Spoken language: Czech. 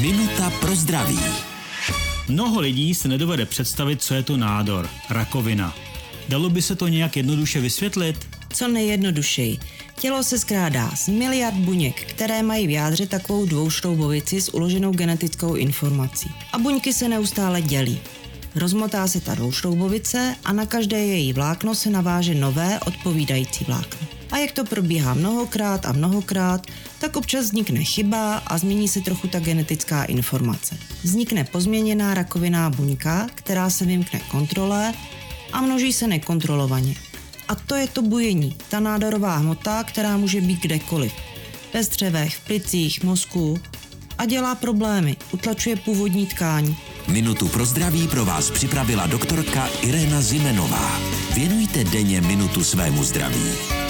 Minuta pro zdraví. Mnoho lidí si nedovede představit, co je to nádor, rakovina. Dalo by se to nějak jednoduše vysvětlit? Co nejjednodušeji. Tělo se skrádá z miliard buněk, které mají v jádře takovou dvoušroubovici s uloženou genetickou informací. A buňky se neustále dělí. Rozmotá se ta dvoušroubovice a na každé její vlákno se naváže nové odpovídající vlákno. A jak to probíhá mnohokrát a mnohokrát, tak občas vznikne chyba a změní se trochu ta genetická informace. Vznikne pozměněná rakoviná buňka, která se vymkne kontrole a množí se nekontrolovaně. A to je to bujení, ta nádorová hmota, která může být kdekoliv. Ve střevech, v plicích, mozku a dělá problémy, utlačuje původní tkání. Minutu pro zdraví pro vás připravila doktorka Irena Zimenová. Věnujte denně minutu svému zdraví.